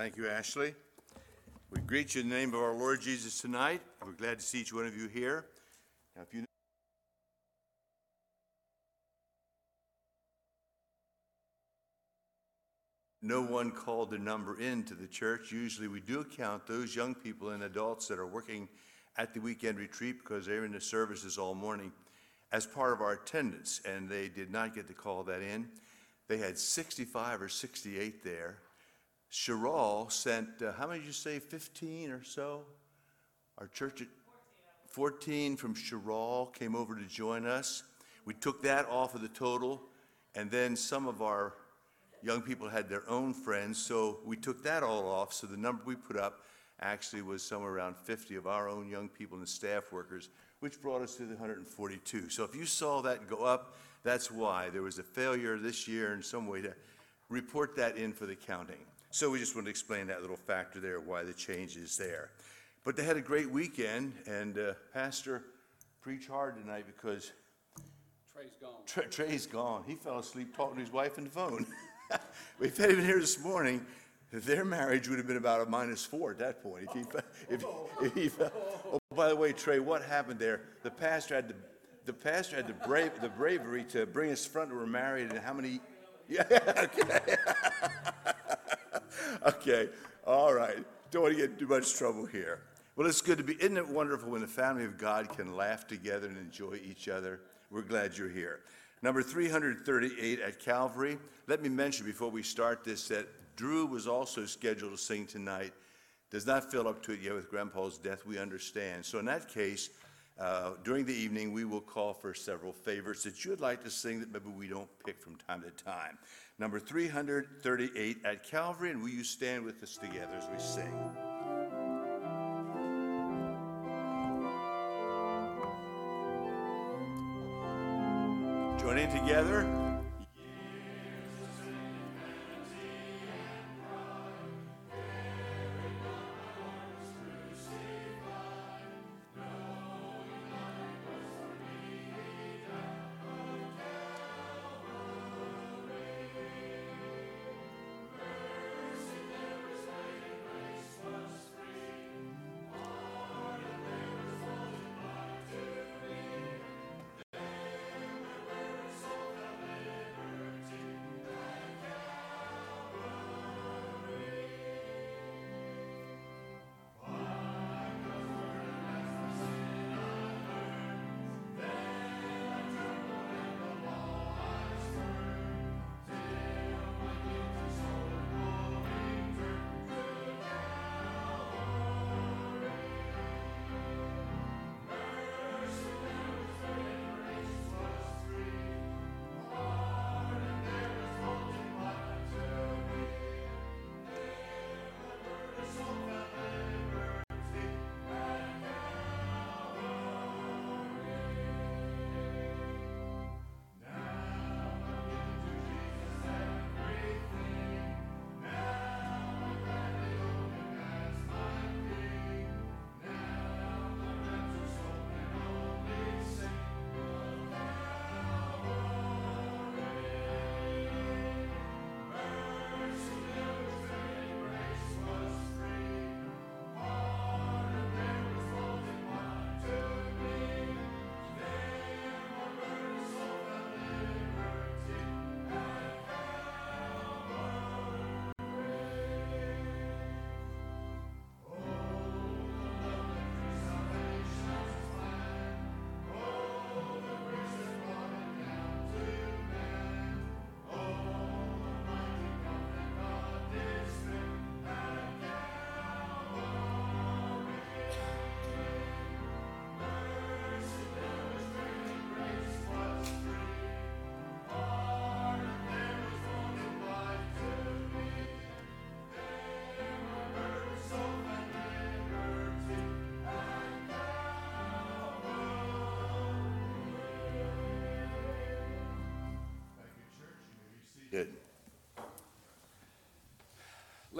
Thank you, Ashley. We greet you in the name of our Lord Jesus tonight. We're glad to see each one of you here. Now, if you no one called the number into the church, usually we do count those young people and adults that are working at the weekend retreat because they're in the services all morning as part of our attendance, and they did not get to call that in. They had 65 or 68 there. Chiral sent, uh, how many did you say, 15 or so? Our church at 14 from Chiral came over to join us. We took that off of the total, and then some of our young people had their own friends, so we took that all off. So the number we put up actually was somewhere around 50 of our own young people and staff workers, which brought us to the 142. So if you saw that go up, that's why. There was a failure this year in some way to report that in for the counting. So we just want to explain that little factor there, why the change is there. But they had a great weekend, and uh, Pastor preached hard tonight because Trey's gone. Trey, Trey's gone. He fell asleep talking to his wife on the phone. if he had been here this morning, their marriage would have been about a minus four at that point. If he, if, if he fell. Oh, by the way, Trey, what happened there? The pastor had the, the pastor had the, brave, the bravery to bring his friend who were married, and how many? Yeah, okay. okay, all right. Don't want to get too much trouble here. Well, it's good to be. Isn't it wonderful when the family of God can laugh together and enjoy each other? We're glad you're here. Number 338 at Calvary. Let me mention before we start this that Drew was also scheduled to sing tonight. Does not fill up to it yet with Grandpa's death, we understand. So, in that case, uh, during the evening, we will call for several favorites that you would like to sing that maybe we don't pick from time to time. Number 338 at Calvary, and will you stand with us together as we sing? Joining together.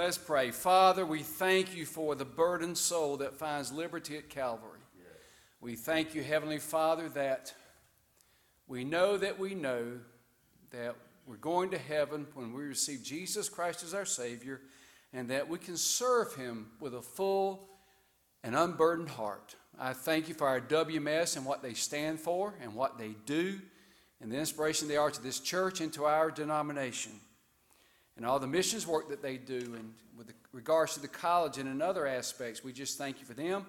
Let's pray. Father, we thank you for the burdened soul that finds liberty at Calvary. We thank you, Heavenly Father, that we know that we know that we're going to heaven when we receive Jesus Christ as our Savior, and that we can serve Him with a full and unburdened heart. I thank you for our WMS and what they stand for and what they do, and the inspiration they are to this church and to our denomination, and all the missions work that they do, and with regards to the college and in other aspects. We just thank you for them.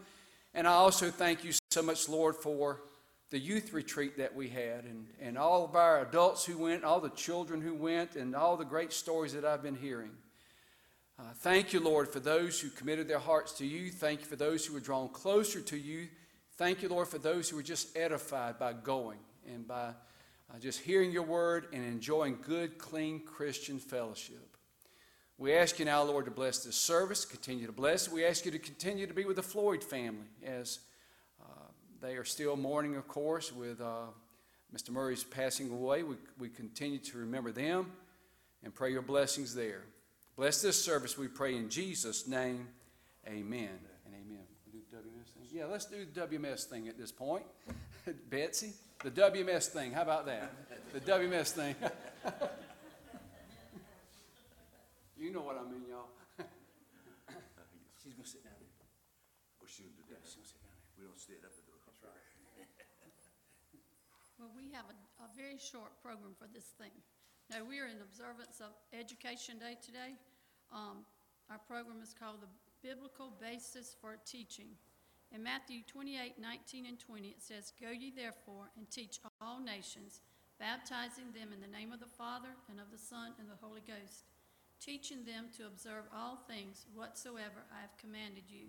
And I also thank you so much, Lord, for the youth retreat that we had and, and all of our adults who went, all the children who went, and all the great stories that I've been hearing. Uh, thank you, Lord, for those who committed their hearts to you. Thank you for those who were drawn closer to you. Thank you, Lord, for those who were just edified by going and by uh, just hearing your word and enjoying good, clean Christian fellowship. We ask you now, Lord, to bless this service, continue to bless it. We ask you to continue to be with the Floyd family as they are still mourning, of course, with uh, Mr. Murray's passing away. We, we continue to remember them and pray your blessings there. Bless this service, we pray in Jesus' name. Amen and amen. Do the WMS thing? Yeah, let's do the WMS thing at this point. Betsy, the WMS thing. How about that? The WMS thing. you know what I mean, y'all. She's going to sit down there. Or she can do Yeah, she's going to sit down there. We don't stand up and do it. Well, we have a, a very short program for this thing. Now, we are in observance of Education Day today. Um, our program is called the Biblical Basis for Teaching. In Matthew 28, 19 and 20, it says, Go ye therefore and teach all nations, baptizing them in the name of the Father and of the Son and the Holy Ghost, teaching them to observe all things whatsoever I have commanded you.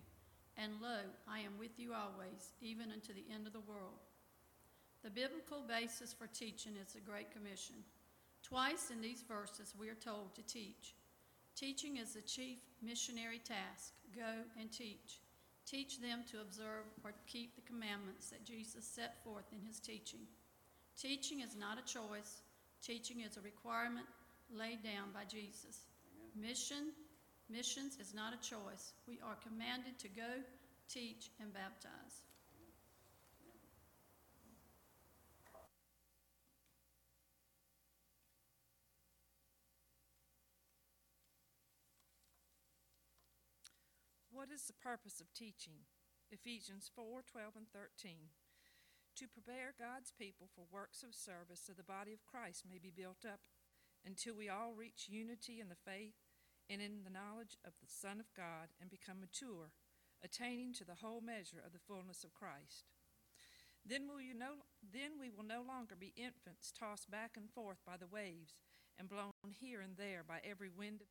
And lo, I am with you always, even unto the end of the world. The biblical basis for teaching is the Great Commission. Twice in these verses, we are told to teach. Teaching is the chief missionary task go and teach. Teach them to observe or keep the commandments that Jesus set forth in his teaching. Teaching is not a choice, teaching is a requirement laid down by Jesus. Mission, missions is not a choice. We are commanded to go, teach, and baptize. What is the purpose of teaching? Ephesians 4 12 and 13. To prepare God's people for works of service so the body of Christ may be built up until we all reach unity in the faith and in the knowledge of the Son of God and become mature, attaining to the whole measure of the fullness of Christ. Then, will you no, then we will no longer be infants tossed back and forth by the waves and blown here and there by every wind of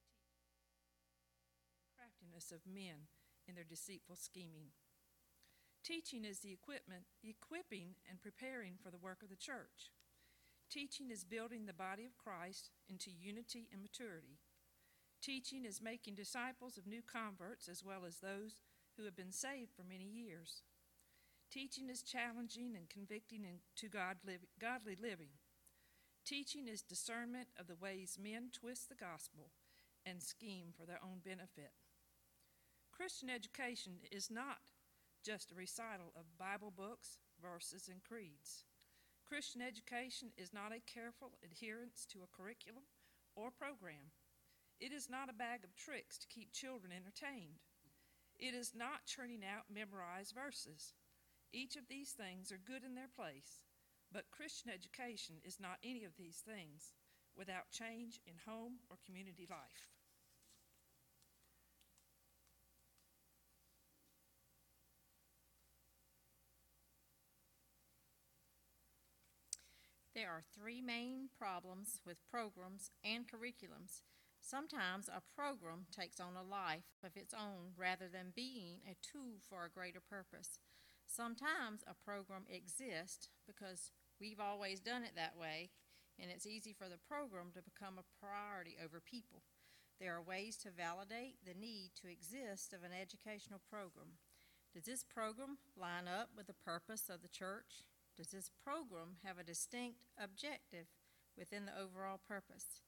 craftiness of men in their deceitful scheming. Teaching is the equipment, equipping and preparing for the work of the church. Teaching is building the body of Christ into unity and maturity. Teaching is making disciples of new converts as well as those who have been saved for many years. Teaching is challenging and convicting to godly living. Teaching is discernment of the ways men twist the gospel and scheme for their own benefit. Christian education is not just a recital of Bible books, verses, and creeds. Christian education is not a careful adherence to a curriculum or program. It is not a bag of tricks to keep children entertained. It is not churning out memorized verses. Each of these things are good in their place, but Christian education is not any of these things without change in home or community life. There are three main problems with programs and curriculums. Sometimes a program takes on a life of its own rather than being a tool for a greater purpose. Sometimes a program exists because we've always done it that way, and it's easy for the program to become a priority over people. There are ways to validate the need to exist of an educational program. Does this program line up with the purpose of the church? Does this program have a distinct objective within the overall purpose?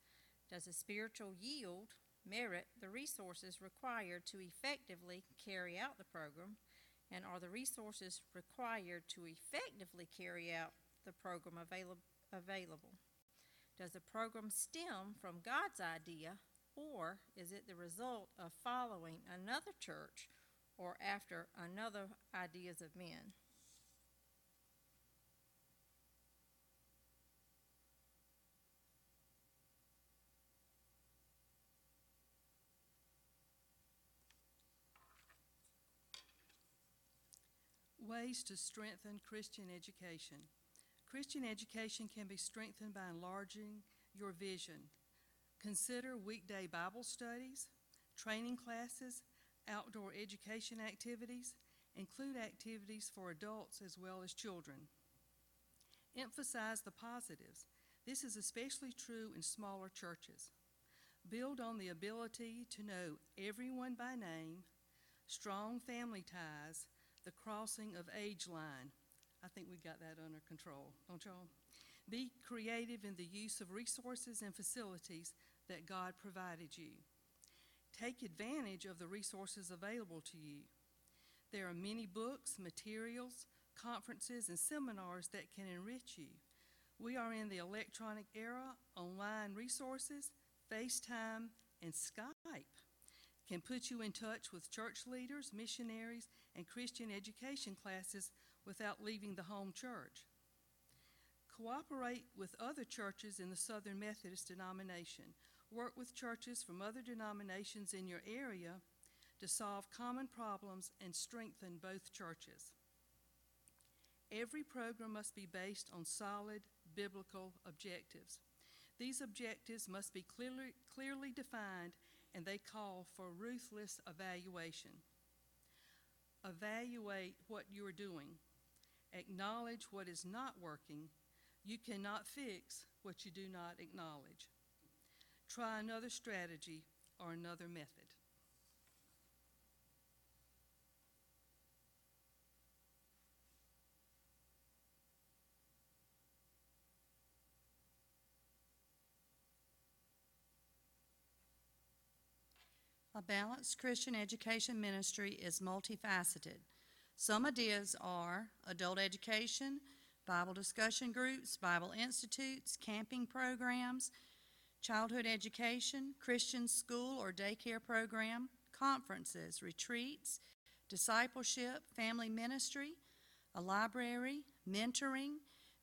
Does the spiritual yield merit the resources required to effectively carry out the program? And are the resources required to effectively carry out the program avail- available? Does the program stem from God's idea Or is it the result of following another church or after another ideas of men? Ways to strengthen Christian education. Christian education can be strengthened by enlarging your vision. Consider weekday Bible studies, training classes, outdoor education activities, include activities for adults as well as children. Emphasize the positives. This is especially true in smaller churches. Build on the ability to know everyone by name, strong family ties, the crossing of age line. I think we got that under control, don't y'all? Be creative in the use of resources and facilities that God provided you. Take advantage of the resources available to you. There are many books, materials, conferences, and seminars that can enrich you. We are in the electronic era, online resources, FaceTime, and Skype can put you in touch with church leaders, missionaries, and Christian education classes without leaving the home church. Cooperate with other churches in the Southern Methodist denomination. Work with churches from other denominations in your area to solve common problems and strengthen both churches. Every program must be based on solid biblical objectives. These objectives must be clearly, clearly defined and they call for ruthless evaluation. Evaluate what you are doing. Acknowledge what is not working. You cannot fix what you do not acknowledge. Try another strategy or another method. A balanced Christian education ministry is multifaceted. Some ideas are adult education, Bible discussion groups, Bible institutes, camping programs, childhood education, Christian school or daycare program, conferences, retreats, discipleship, family ministry, a library, mentoring,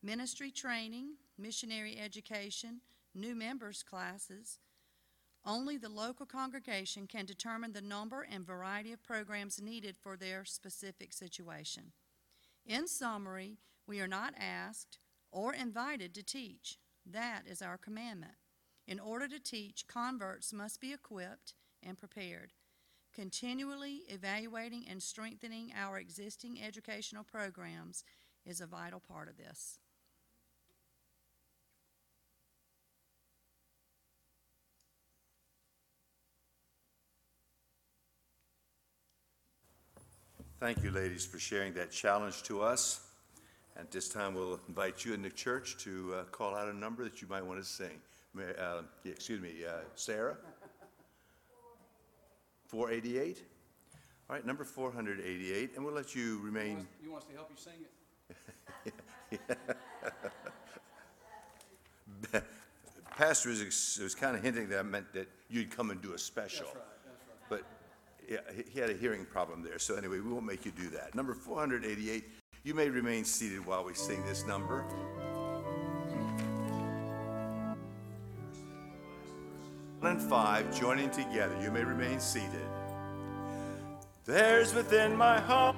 ministry training, missionary education, new members classes, only the local congregation can determine the number and variety of programs needed for their specific situation. In summary, we are not asked or invited to teach. That is our commandment. In order to teach, converts must be equipped and prepared. Continually evaluating and strengthening our existing educational programs is a vital part of this. Thank you, ladies, for sharing that challenge to us. At this time, we'll invite you in the church to uh, call out a number that you might want to sing. May- uh, Excuse me, uh, Sarah? 488? All right, number 488, and we'll let you You remain, want You want us to help you sing it? Pastor was, was kind of hinting that meant that you'd come and do a special. That's right, that's right. But yeah, he- had a hearing problem there, so anyway, we won't make you do that. Number 488, you may remain seated while we sing this number. One and five, joining together, you may remain seated. There's within my heart.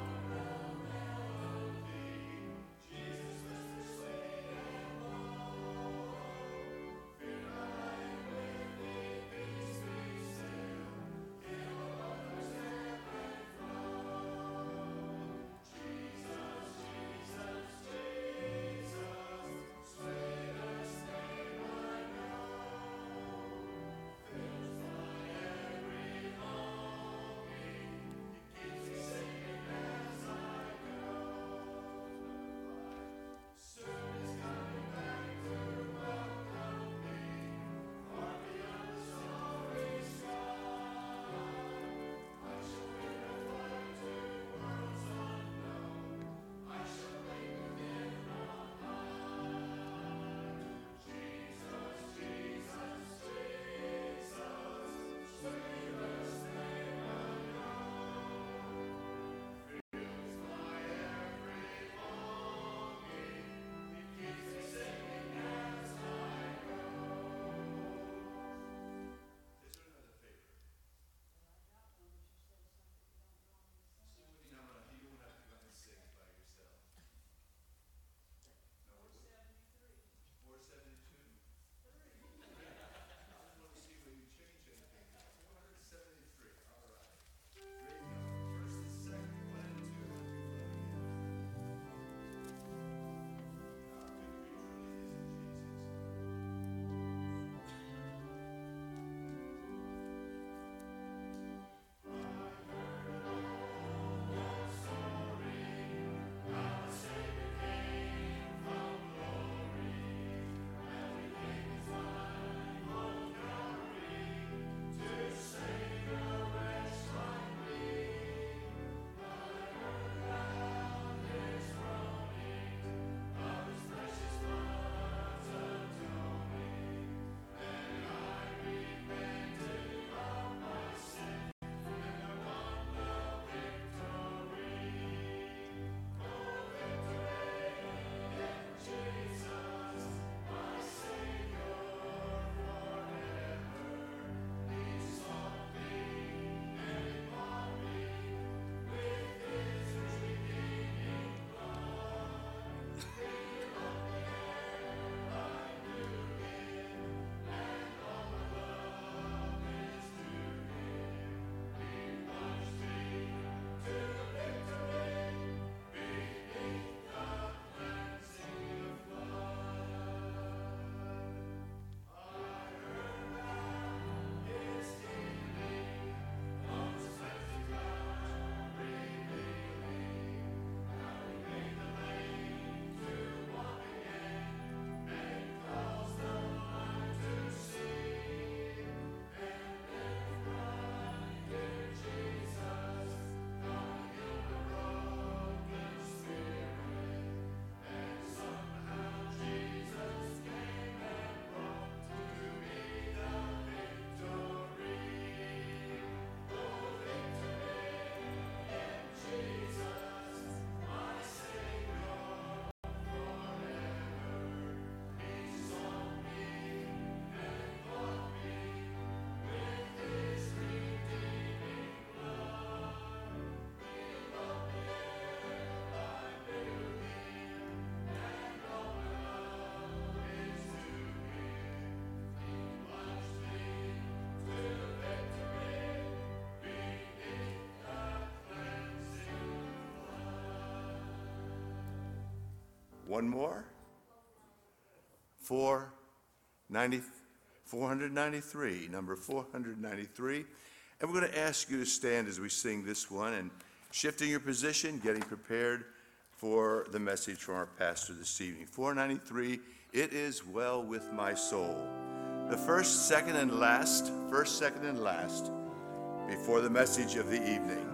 One more? Four ninety, 493, number 493. And we're going to ask you to stand as we sing this one and shifting your position, getting prepared for the message from our pastor this evening. 493, It is Well with My Soul. The first, second, and last, first, second, and last, before the message of the evening.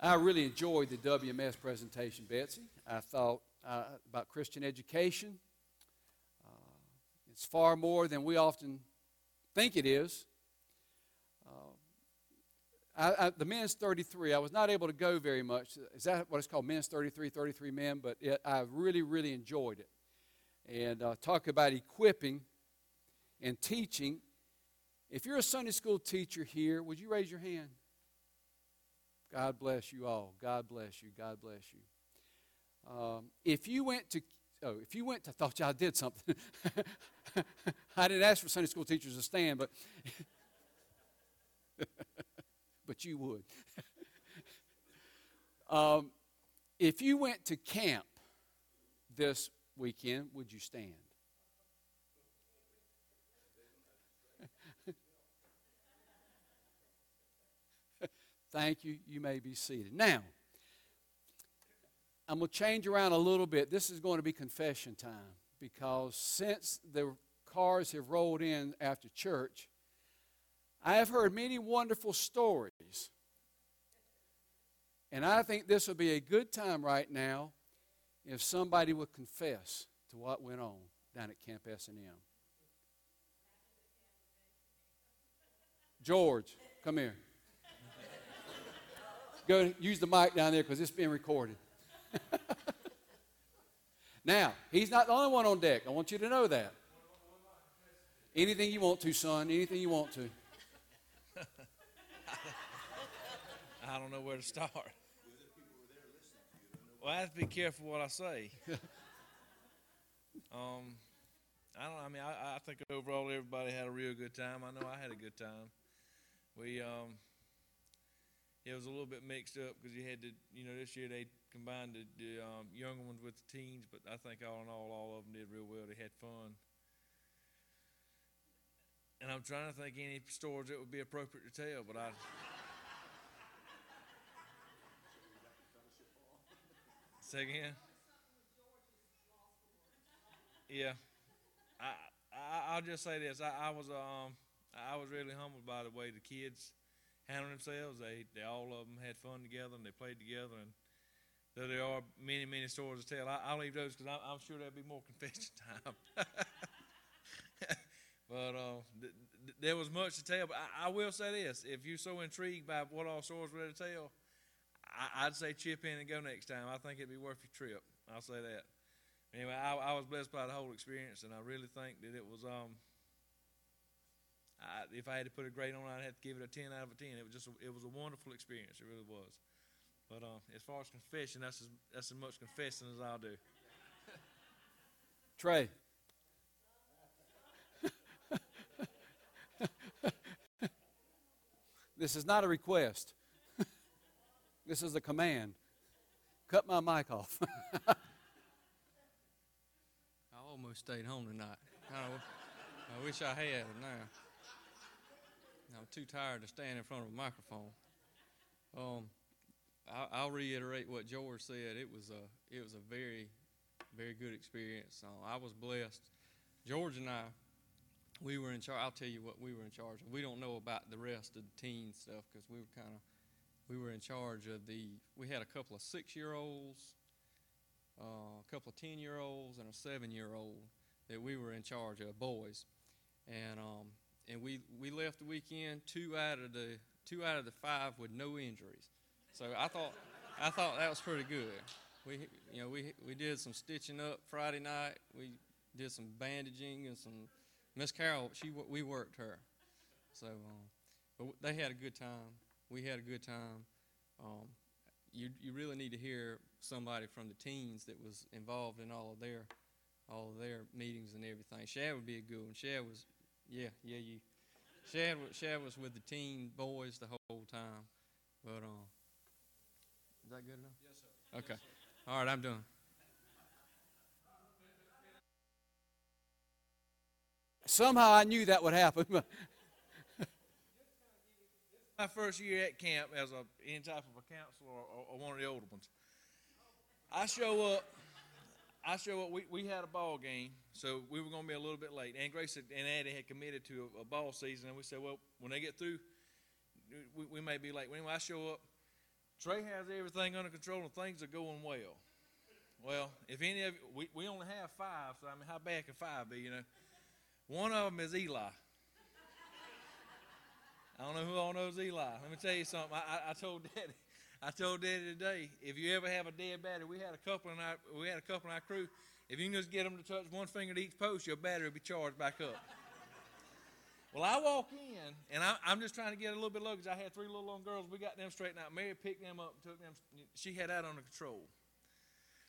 I really enjoyed the WMS presentation, Betsy. I thought uh, about Christian education. Uh, it's far more than we often think it is. Uh, I, I, the men's 33, I was not able to go very much. Is that what it's called? Men's 33, 33 men? But it, I really, really enjoyed it. And uh, talk about equipping and teaching. If you're a Sunday school teacher here, would you raise your hand? God bless you all. God bless you. God bless you. Um, if you went to, oh, if you went to, I thought y'all did something. I didn't ask for Sunday school teachers to stand, but, but you would. um, if you went to camp this weekend, would you stand? Thank you. You may be seated. Now, I'm going to change around a little bit. This is going to be confession time because since the cars have rolled in after church, I have heard many wonderful stories. And I think this would be a good time right now if somebody would confess to what went on down at Camp S&M. George, come here. Go use the mic down there because it's being recorded. now, he's not the only one on deck. I want you to know that. Anything you want to, son. Anything you want to. I don't know where to start. Well, I have to be careful what I say. um, I don't. I mean, I, I think overall everybody had a real good time. I know I had a good time. We um, it was a little bit mixed up because you had to, you know, this year they combined the, the um, younger ones with the teens, but I think all in all, all of them did real well. They had fun. And I'm trying to think any stories that would be appropriate to tell, but I. Say again. Yeah, I, I I'll just say this. I, I was um I was really humbled by the way the kids handled themselves. They they all of them had fun together and they played together. And though there are many many stories to tell, I, I'll leave those because I'm, I'm sure there'll be more confession time. but uh, th- th- there was much to tell. But I, I will say this: if you're so intrigued by what all stories were to tell, I, I'd say chip in and go next time. I think it'd be worth your trip. I'll say that. Anyway, I, I was blessed by the whole experience, and I really think that it was. Um, I, if I had to put a grade on it, I'd have to give it a ten out of a ten. It was just, a, it was a wonderful experience. It really was. But uh, as far as confession, that's as, that's as much confessing as I'll do. Trey. this is not a request. this is a command. Cut my mic off. I almost stayed home tonight. I, I wish I had now. I'm too tired to stand in front of a microphone. Um, I, I'll reiterate what George said. It was a it was a very very good experience. Uh, I was blessed. George and I, we were in charge. I'll tell you what we were in charge of. We don't know about the rest of the teen stuff because we were kind of we were in charge of the. We had a couple of six year olds, uh, a couple of ten year olds, and a seven year old that we were in charge of, boys, and um, and we we left the weekend two out of the two out of the five with no injuries. So I thought I thought that was pretty good. We you know we we did some stitching up Friday night. We did some bandaging and some. Miss Carol, she we worked her. So, um, but they had a good time. We had a good time. Um, you you really need to hear somebody from the teens that was involved in all of their all of their meetings and everything. Shad would be a good one. Shad was, yeah, yeah, you. Shad was, Shad was with the teen boys the whole time. But um, is that good enough? Yes, sir. Okay. All right, I'm done. Somehow I knew that would happen. My first year at camp as a any type of a counselor or, or, or one of the older ones. I show up. I show up. We, we had a ball game, so we were going to be a little bit late. And Grace and Addie had committed to a, a ball season, and we said, well, when they get through, we, we may be late. Anyway, I show up. Trey has everything under control, and things are going well. Well, if any of we, we only have five, so I mean, how bad can five be? You know, one of them is Eli. I don't know who all knows Eli. Let me tell you something. I, I, I told Daddy, I told Daddy today, if you ever have a dead battery, we had a couple in our we had a couple in our crew. If you can just get them to touch one finger to each post, your battery will be charged back up. well, I walk in and I, I'm just trying to get a little bit low because I had three little long girls. We got them straightened out. Mary picked them up, took them. She had that under control.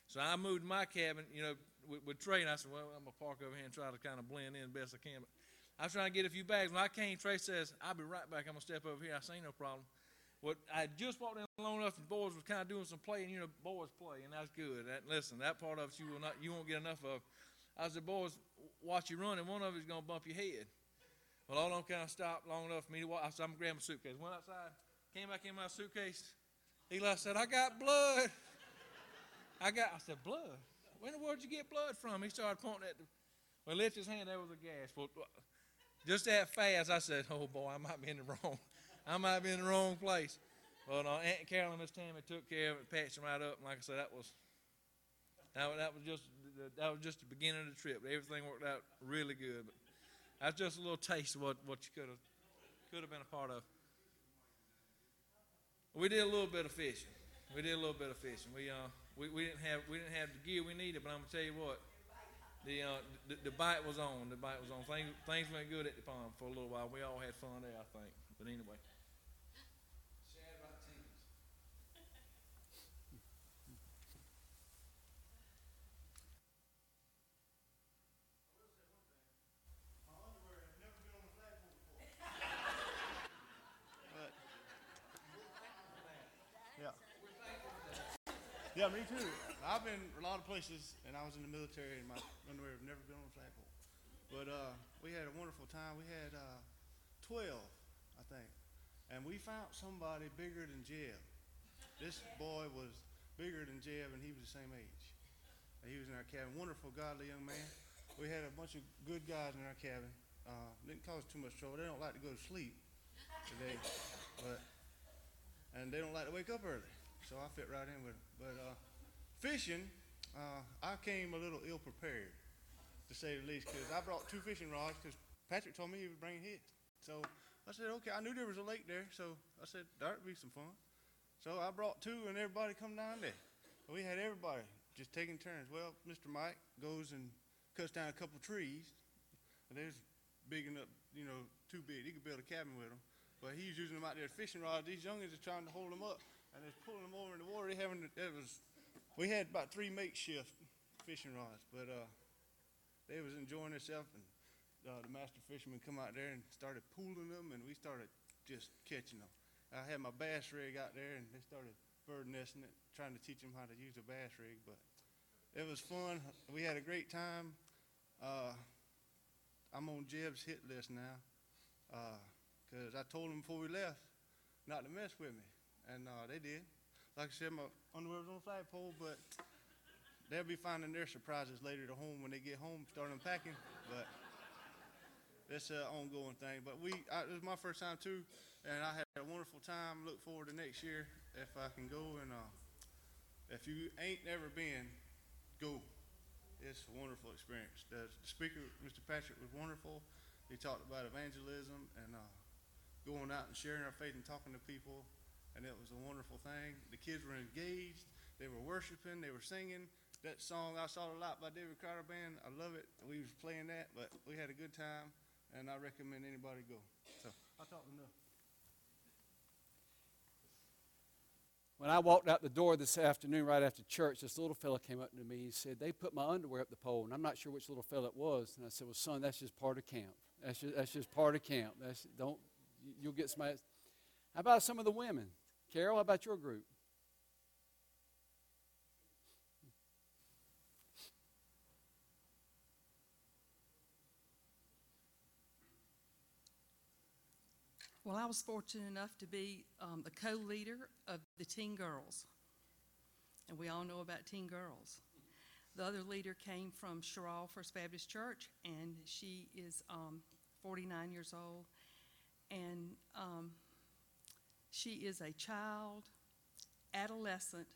So I moved my cabin, you know, with, with Trey, and I said, well, I'm gonna park over here and try to kind of blend in best I can. But I was trying to get a few bags. When I came, Trey says, I'll be right back. I'm to step over here. I say, no problem. What I just walked in long enough, and boys was kind of doing some playing. You know, boys play, and that's good. That, listen, that part of it you will not, you won't get enough of. I said, boys, watch you run, and one of you is going to bump your head. Well, all them kind of stopped long enough for me to walk. I said, I'm grab my suitcase. Went outside, came back in my suitcase. Eli said, I got blood. I got, I said, blood? Where in the world did you get blood from? He started pointing at the, well, he lifted his hand, there was a gas. Well, just that fast, I said, "Oh boy, I might be in the wrong. I might be in the wrong place." But uh, Aunt Carolyn, and Miss Tammy took care of it, patched him right up, and like I said, that was that, that was just that was just the beginning of the trip. Everything worked out really good. But that's just a little taste of what what you could have could have been a part of. We did a little bit of fishing. We did a little bit of fishing. We uh we, we didn't have we didn't have the gear we needed, but I'm gonna tell you what, the uh the, the bite was on. The bite was on. Things things went good at the pond for a little while. We all had fun there, I think. But anyway. Yeah. Yeah, me too. I've been a lot of places, and I was in the military, and my underwear have never been on a flagpole. But uh, we had a wonderful time. We had uh, 12, I think, and we found somebody bigger than Jeb. This boy was bigger than Jeb, and he was the same age. And he was in our cabin. Wonderful, godly young man. We had a bunch of good guys in our cabin. Uh, didn't cause too much trouble. They don't like to go to sleep today, but and they don't like to wake up early. So I fit right in with them. But uh, fishing, uh, I came a little ill prepared, to say the least, because I brought two fishing rods because Patrick told me he was bringing his. So I said, okay, I knew there was a lake there, so I said, that'd be some fun. So I brought two, and everybody come down there. We had everybody just taking turns. Well, Mr. Mike goes and cuts down a couple trees, and there's big enough, you know, too big. He could build a cabin with them. But he's using them out there fishing rods. These youngins are trying to hold them up, and they're pulling them over in the water. Having that was, we had about three makeshift fishing rods, but uh, they was enjoying themselves, and uh, the master fisherman come out there and started pooling them, and we started just catching them. I had my bass rig out there, and they started bird nesting it, trying to teach them how to use a bass rig. But it was fun. We had a great time. Uh, I'm on Jeb's hit list now. Uh, because I told him before we left not to mess with me, and uh, they did. Like I said, my underwear was on the flagpole, but they'll be finding their surprises later at home when they get home, start unpacking. But it's an ongoing thing. But we, I, it was my first time too, and I had a wonderful time. Look forward to next year if I can go. And uh, if you ain't never been, go. It's a wonderful experience. The speaker, Mr. Patrick, was wonderful. He talked about evangelism and uh, going out and sharing our faith and talking to people, and it was a wonderful thing. The kids were engaged, they were worshiping, they were singing. That song I saw a lot by David Crowder Band, I love it. We was playing that, but we had a good time, and I recommend anybody go. So I talked enough. When I walked out the door this afternoon right after church, this little fella came up to me. He said, They put my underwear up the pole. And I'm not sure which little fella it was. And I said, Well, son, that's just part of camp. That's just, that's just part of camp. That's, don't, you'll get somebody. How about some of the women? Carol, how about your group? Well, I was fortunate enough to be um, the co-leader of the Teen Girls. And we all know about Teen Girls. The other leader came from Sherall First Baptist Church, and she is um, 49 years old. And um, she is a child, adolescent,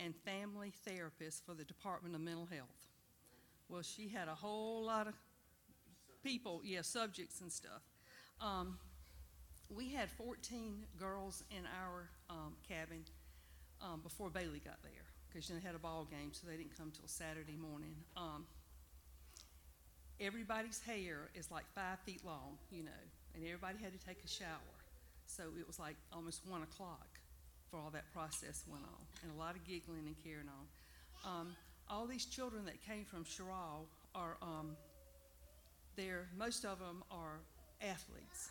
and family therapist for the Department of Mental Health. Well, she had a whole lot of people, yeah, subjects and stuff. Um, we had 14 girls in our um, cabin um, before Bailey got there because they had a ball game, so they didn't come till Saturday morning. Um, everybody's hair is like five feet long, you know, and everybody had to take a shower. So it was like almost one o'clock for all that process went on, and a lot of giggling and carrying on. Um, all these children that came from Sherall are, um, most of them are athletes.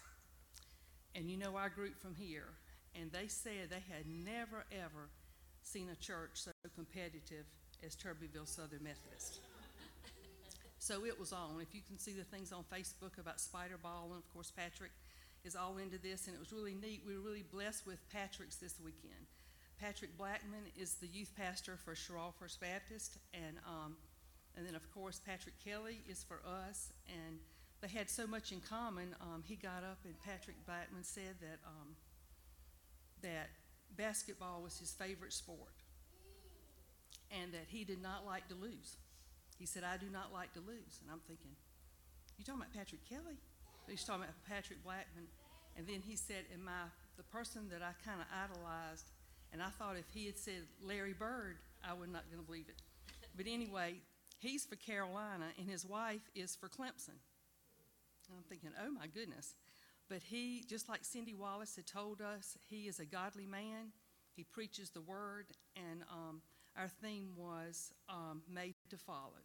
And you know our group from here, and they said they had never ever seen a church so competitive as Turbeville Southern Methodist. So it was on. If you can see the things on Facebook about spider ball, and of course Patrick is all into this, and it was really neat. We were really blessed with Patrick's this weekend. Patrick Blackman is the youth pastor for Sherall First Baptist, and um, and then of course Patrick Kelly is for us, and they had so much in common. Um, he got up and Patrick Blackman said that um, that basketball was his favorite sport, and that he did not like to lose. He said, "I do not like to lose," and I'm thinking, "You talking about Patrick Kelly?" He's talking about Patrick Blackman, And then he said, and my, the person that I kind of idolized, and I thought if he had said Larry Bird, I would not gonna believe it. But anyway, he's for Carolina and his wife is for Clemson. And I'm thinking, oh my goodness. But he, just like Cindy Wallace had told us, he is a godly man. He preaches the word, and um, our theme was um, made to follow.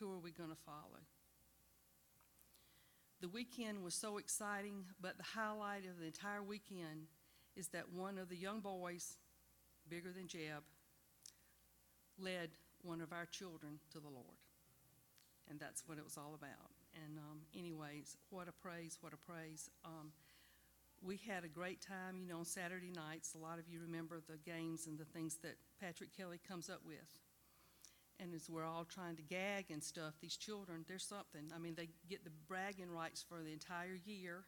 Who are we going to follow? The weekend was so exciting, but the highlight of the entire weekend is that one of the young boys, bigger than Jeb, led one of our children to the Lord. And that's what it was all about. And um, anyways, what a praise, what a praise. Um, we had a great time, you know, on Saturday nights. A lot of you remember the games and the things that Patrick Kelly comes up with. And as we're all trying to gag and stuff, these children, there's something. I mean, they get the bragging rights for the entire year.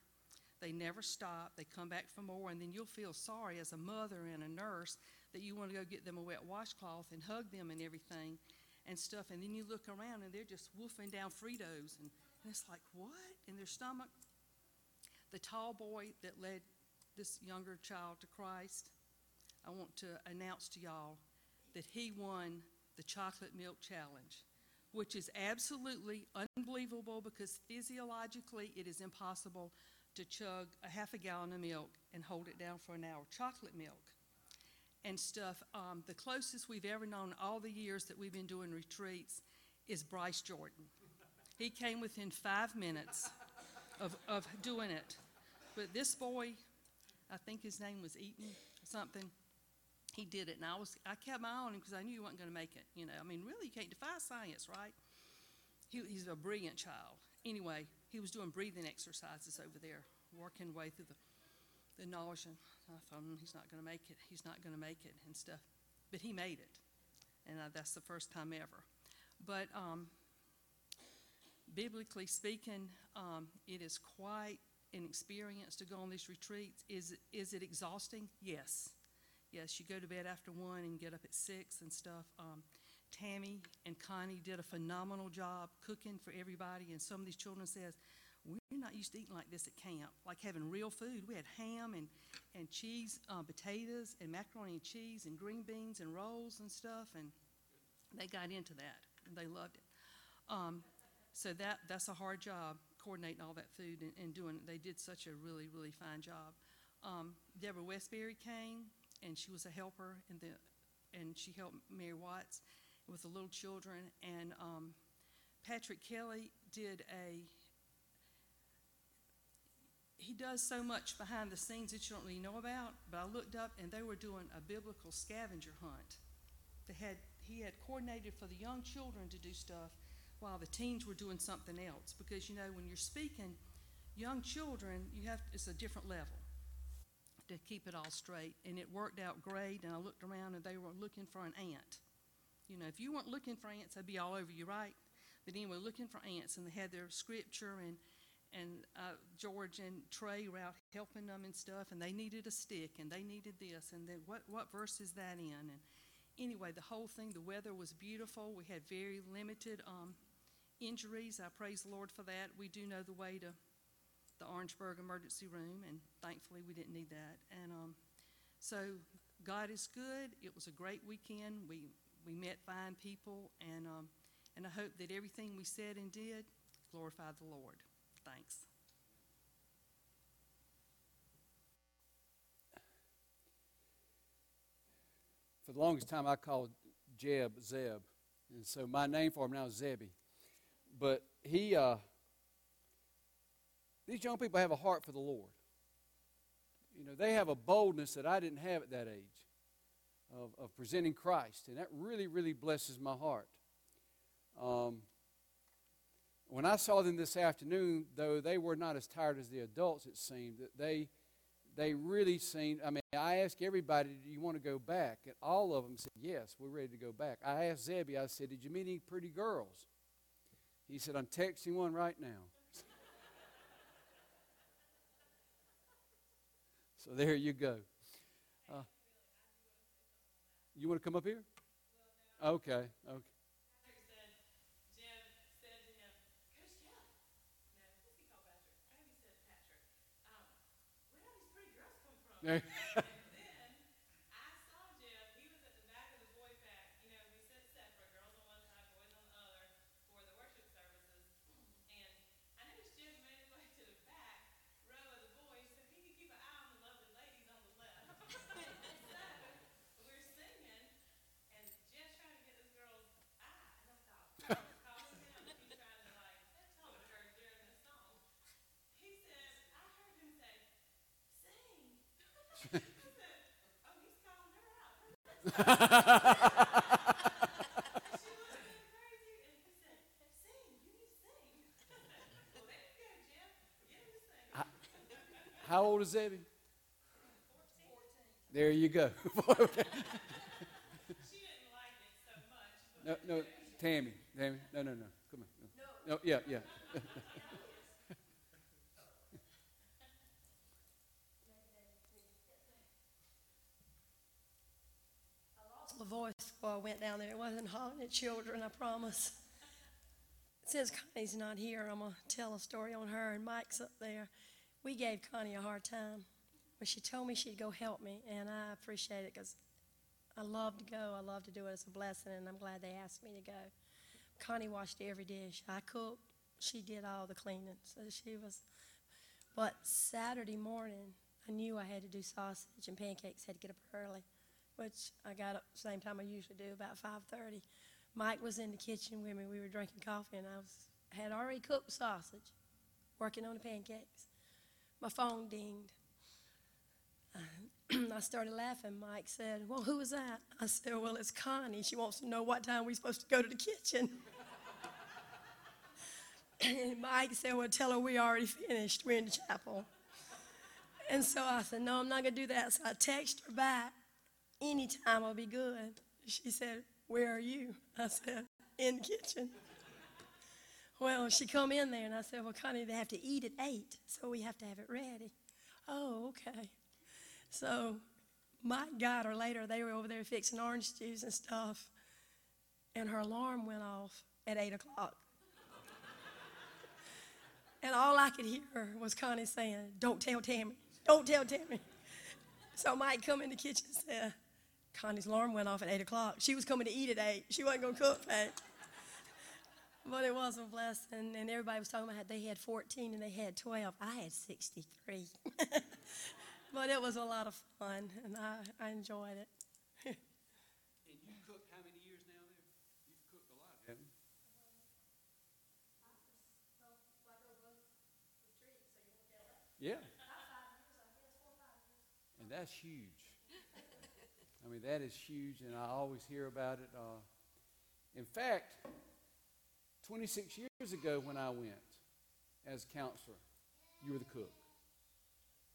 They never stop. They come back for more, and then you'll feel sorry as a mother and a nurse that you want to go get them a wet washcloth and hug them and everything and stuff. And then you look around and they're just wolfing down Fritos, and, and it's like, what? In their stomach? The tall boy that led this younger child to Christ, I want to announce to y'all that he won the chocolate milk challenge, which is absolutely unbelievable because physiologically it is impossible to chug a half a gallon of milk and hold it down for an hour. Chocolate milk and stuff. Um, the closest we've ever known all the years that we've been doing retreats is Bryce Jordan. He came within five minutes of, of doing it. But this boy, I think his name was Eaton or something, he did it. And I, was, I kept my eye on him because I knew he wasn't going to make it. You know, I mean, really, you can't defy science, right? He, he's a brilliant child. Anyway, he was doing breathing exercises over there, working way through the, the nausea. I thought, mm, he's not going to make it. He's not going to make it and stuff. But he made it. And uh, that's the first time ever. But um, biblically speaking, um, it is quite an experience to go on these retreats. Is, is it exhausting? Yes. Yes, you go to bed after one and get up at six and stuff. Um, Tammy and Connie did a phenomenal job cooking for everybody, and some of these children says, we're not used to eating like this at camp, like having real food. We had ham and, and cheese, uh, potatoes and macaroni and cheese and green beans and rolls and stuff, and they got into that and they loved it. Um, so that that's a hard job coordinating all that food and, and doing. They did such a really really fine job. Um, Deborah Westbury came and she was a helper in the and she helped Mary Watts with the little children and um, Patrick Kelly did a he does so much behind the scenes that you don't really know about. But I looked up and they were doing a biblical scavenger hunt. They had he had coordinated for the young children to do stuff while the teens were doing something else. Because you know when you're speaking, young children, you have it's a different level to keep it all straight. And it worked out great. And I looked around and they were looking for an ant. You know, if you weren't looking for ants, I'd be all over you, right? But anyway, looking for ants, and they had their scripture and and uh, George and Trey were out helping them and stuff, and they needed a stick, and they needed this, and then what what verse is that in? And anyway, the whole thing, the weather was beautiful. We had very limited um, injuries. I praise the Lord for that. We do know the way to the Orangeburg emergency room, and thankfully we didn't need that. And um, so God is good. It was a great weekend. We we met fine people, and um, and I hope that everything we said and did glorified the Lord. Thanks. For the longest time, I called Jeb Zeb, and so my name for him now is Zebby. But he, uh, these young people have a heart for the Lord. You know, they have a boldness that I didn't have at that age of, of presenting Christ, and that really, really blesses my heart. Um, when I saw them this afternoon, though they were not as tired as the adults, it seemed that they they really seemed. I mean, I asked everybody, "Do you want to go back?" And all of them said, "Yes, we're ready to go back." I asked Zebby. I said, "Did you meet any pretty girls?" He said, "I'm texting one right now." So there you go. Uh, you want to come up here? Okay. Okay. There- I saw Jeff, he was at the back of the boy pack, you know, we sit separate, girls on one side, boys on the other, for the worship services. And I noticed Jeff made his way to the back row of the boys, so he could keep an eye on the lovely ladies on the left. So, we're singing, and Jeff's trying to get this girl's eye, and I thought, calling him, and he's trying to like, talk to her during this song. He said, I heard him say, sing. I said, oh, he's calling her out. She looked at him crazy, and he said, sing, you need to sing. Well, there you go, Jeff, get him to sing. How old? There you go. She didn't like it so much, but no, no, Tammy, Tammy, no, no, no, come on. No, no yeah, yeah. my voice before I went down there. It wasn't hollering at children, I promise. Since Connie's not here, I'm going to tell a story on her, and Mike's up there. We gave Connie a hard time, but she told me she'd go help me, and I appreciate it because I love to go. I love to do it. It's a blessing, and I'm glad they asked me to go. Connie washed every dish. I cooked. She did all the cleaning. So she was. But Saturday morning, I knew I had to do sausage and pancakes. Had to get up early which I got up same time I usually do, about 5:30. Mike was in the kitchen with me. We were drinking coffee, and I was had already cooked sausage, working on the pancakes. My phone dinged. Uh, I started laughing. Mike said, "Well, who was that?" I said, "Well, it's Connie. She wants to know what time we're supposed to go to the kitchen." and Mike said, "Well, tell her we already finished. We're in the chapel." And so I said, "No, I'm not gonna do that." So I texted her back anytime will be good. She said, Where are you? I said, In the kitchen. Well, she come in there and I said, Well, Connie, they have to eat at eight, so we have to have it ready. Oh, okay. So Mike got her later. They were over there fixing orange juice and stuff, and her alarm went off at eight o'clock. and all I could hear was Connie saying, Don't tell Tammy. Don't tell Tammy. So Mike come in the kitchen and said, Connie's alarm went off at 8 o'clock. She was coming to eat at 8. She wasn't going to cook 8. But it was a blessing, and everybody was talking about they had 14 and they had 12. I had 63. but it was a lot of fun, and I, I enjoyed it. And you cooked how many years now there? You've cooked a lot, haven't you? Yeah. And that's huge. I mean, that is huge, and I always hear about it. Uh, in fact, 26 years ago when I went as counselor, you were the cook.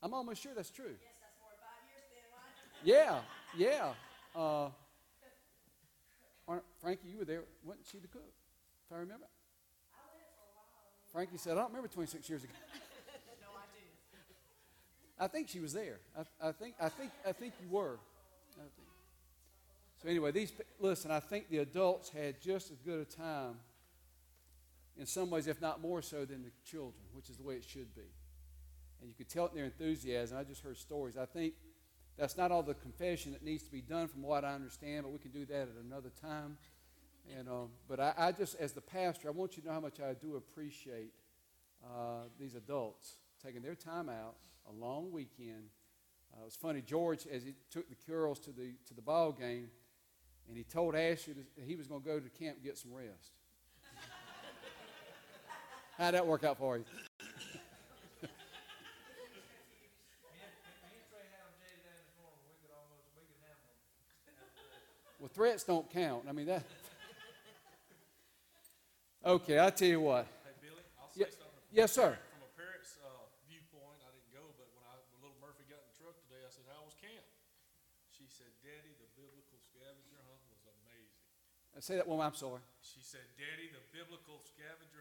I'm almost sure that's true. Yes, that's more five years then, right? Yeah, yeah. Uh, Frankie, you were there. Wasn't she the cook, if I remember? I went for a while. Frankie said, I don't remember 26 years ago. no, I do. I think she was there. I, I think, I think, I think you were. I think. So anyway, these listen. I think the adults had just as good a time, in some ways, if not more so, than the children, which is the way it should be. And you could tell it in their enthusiasm. I just heard stories. I think that's not all the confession that needs to be done, from what I understand, but we can do that at another time. And um, but I, I, just, as the pastor, I want you to know how much I do appreciate uh, these adults taking their time out, a long weekend. Uh, it was funny, George, as he took the girls to the to the ball game, and he told Ashley that he was going to go to camp and get some rest. How'd that work out for you? Well, threats don't count. I mean that. Okay, I'll tell you what. Hey, Billy, I'll Yeah, something. yes, sir. From a parent's uh, viewpoint, I didn't go, but when I, when little Murphy got in the truck today, I said, "How was camp?" She said, "Daddy, the biblical scavenger hunt was amazing." Uh, Say that one. more, I'm sorry. She said, "Daddy, the biblical scavenger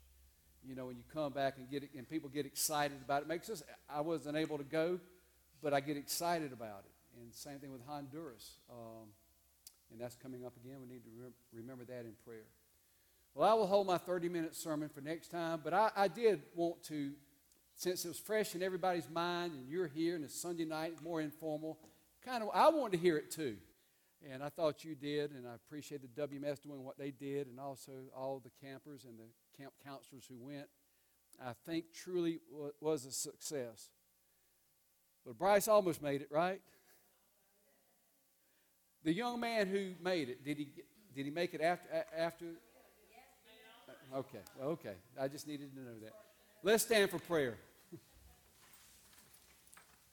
You know, when you come back and get it, and people get excited about it, it makes us. I wasn't able to go, but I get excited about it. And same thing with Honduras, um, and that's coming up again. We need to re- remember that in prayer. Well, I will hold my 30-minute sermon for next time, but I, I did want to since it was fresh in everybody's mind and you're here and it's Sunday night, more informal, kind of, I wanted to hear it too. And I thought you did, and I appreciate the WMS doing what they did, and also all the campers and the camp counselors who went. I think truly was a success. But Bryce almost made it, right? The young man who made it, did he, did he make it after? after? Okay, okay. I just needed to know that. Let's stand for prayer.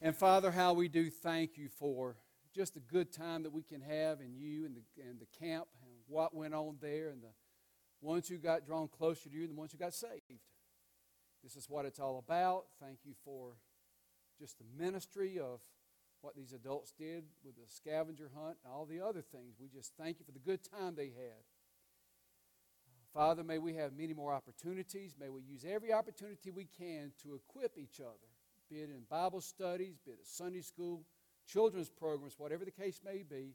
And Father, how we do thank you for just the good time that we can have in you and the, and the camp and what went on there and the ones who got drawn closer to you and the ones who got saved. This is what it's all about. Thank you for just the ministry of what these adults did with the scavenger hunt and all the other things. We just thank you for the good time they had. Father, may we have many more opportunities. May we use every opportunity we can to equip each other be it in Bible studies, be it Sunday school, children's programs, whatever the case may be,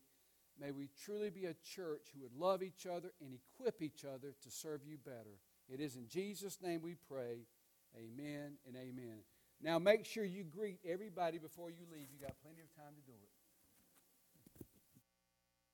may we truly be a church who would love each other and equip each other to serve you better. It is in Jesus' name we pray. Amen and amen. Now make sure you greet everybody before you leave. You got plenty of time to do it.